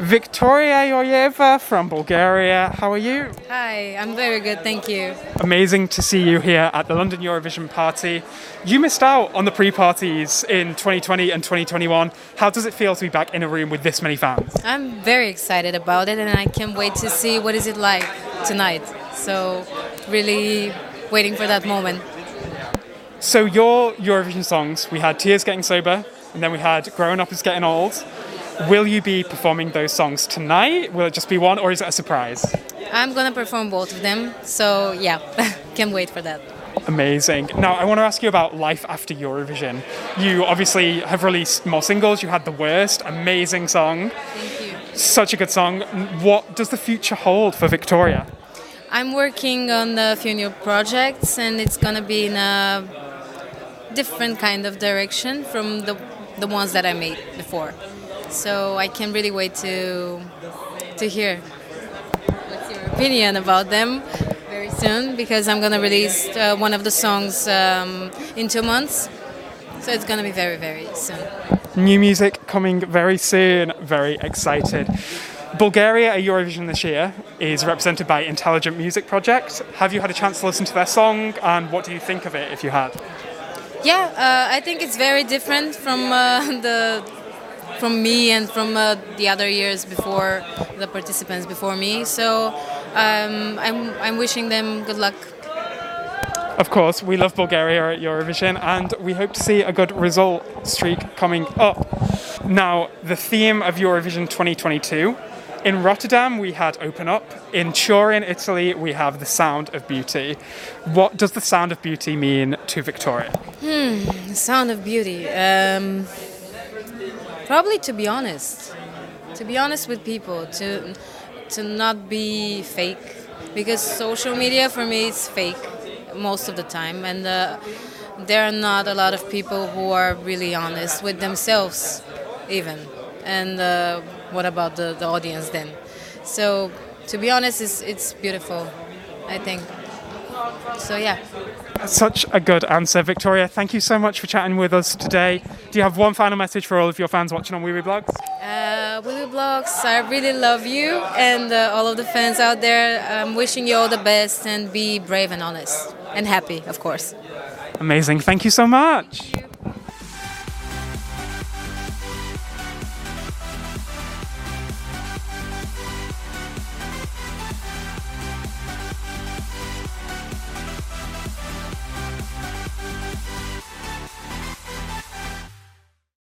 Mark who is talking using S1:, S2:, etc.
S1: Victoria Georgieva from Bulgaria. How are you?
S2: Hi, I'm very good, thank you.
S1: Amazing to see you here at the London Eurovision party. You missed out on the pre parties in 2020 and 2021. How does it feel to be back in a room with this many fans?
S2: I'm very excited about it and I can't wait to see what is it like tonight. So, really waiting for that moment.
S1: So, your Eurovision songs, we had Tears Getting Sober, and then we had Growing Up is Getting Old. Will you be performing those songs tonight? Will it just be one, or is it a surprise?
S2: I'm gonna perform both of them, so yeah, can't wait for that.
S1: Amazing. Now, I want to ask you about life after Eurovision. You obviously have released more singles. You had The Worst, amazing song.
S2: Thank you.
S1: Such a good song. What does the future hold for Victoria?
S2: I'm working on a few new projects, and it's gonna be in a different kind of direction from the the ones that I made before. So I can't really wait to to hear what's your opinion about them very soon because I'm gonna release uh, one of the songs um, in two months. So it's gonna be very very soon.
S1: New music coming very soon. Very excited. Bulgaria at Eurovision this year is represented by Intelligent Music Project. Have you had a chance to listen to their song and what do you think of it if you had?
S2: Yeah, uh, I think it's very different from uh, the from me and from uh, the other years before the participants before me. So um, I'm I'm wishing them good luck.
S1: Of course, we love Bulgaria at Eurovision and we hope to see a good result streak coming up. Now, the theme of Eurovision 2022 in Rotterdam, we had Open Up. In Turin, Italy, we have The Sound of Beauty. What does The Sound of Beauty mean to Victoria?
S2: The sound of beauty. Um, probably to be honest, to be honest with people, to to not be fake, because social media for me is fake most of the time, and uh, there are not a lot of people who are really honest with themselves, even. And uh, what about the, the audience then? So to be honest, it's it's beautiful, I think. So yeah.
S1: Such a good answer, Victoria. Thank you so much for chatting with us today. Do you have one final message for all of your fans watching on wiwibloggs?
S2: Uh, Blogs, I really love you and uh, all of the fans out there. I'm wishing you all the best and be brave and honest and happy, of course.
S1: Amazing. Thank you so much.